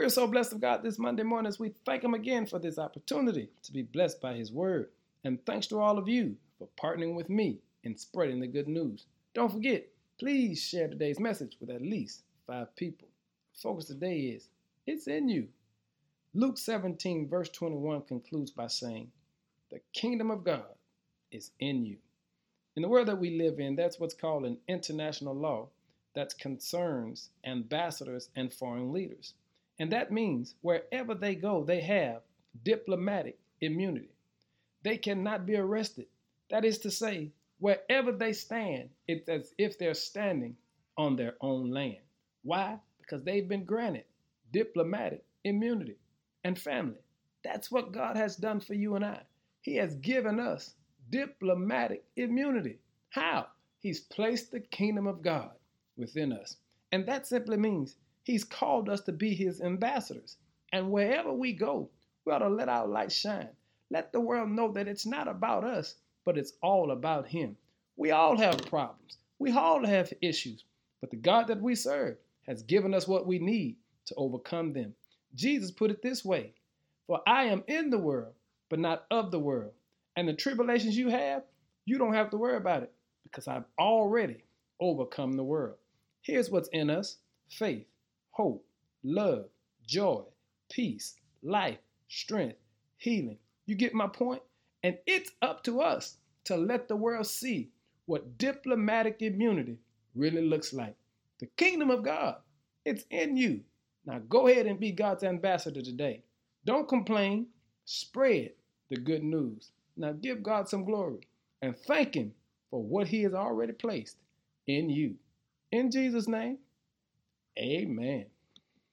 We're so blessed of God this Monday morning as we thank Him again for this opportunity to be blessed by His Word. And thanks to all of you for partnering with me in spreading the good news. Don't forget, please share today's message with at least five people. focus today is it's in you. Luke 17, verse 21 concludes by saying, The kingdom of God is in you. In the world that we live in, that's what's called an international law that concerns ambassadors and foreign leaders. And that means wherever they go, they have diplomatic immunity. They cannot be arrested. That is to say, wherever they stand, it's as if they're standing on their own land. Why? Because they've been granted diplomatic immunity and family. That's what God has done for you and I. He has given us diplomatic immunity. How? He's placed the kingdom of God within us. And that simply means He's called us to be His ambassadors. And wherever we go, we ought to let our light shine. Let the world know that it's not about us, but it's all about Him. We all have problems, we all have issues, but the God that we serve has given us what we need to overcome them. Jesus put it this way For I am in the world, but not of the world. And the tribulations you have, you don't have to worry about it because I've already overcome the world. Here's what's in us faith, hope, love, joy, peace, life, strength, healing. You get my point? And it's up to us to let the world see what diplomatic immunity really looks like. The kingdom of God, it's in you. Now go ahead and be God's ambassador today. Don't complain, spread the good news. Now give God some glory and thank Him for what He has already placed in you. In Jesus' name, amen.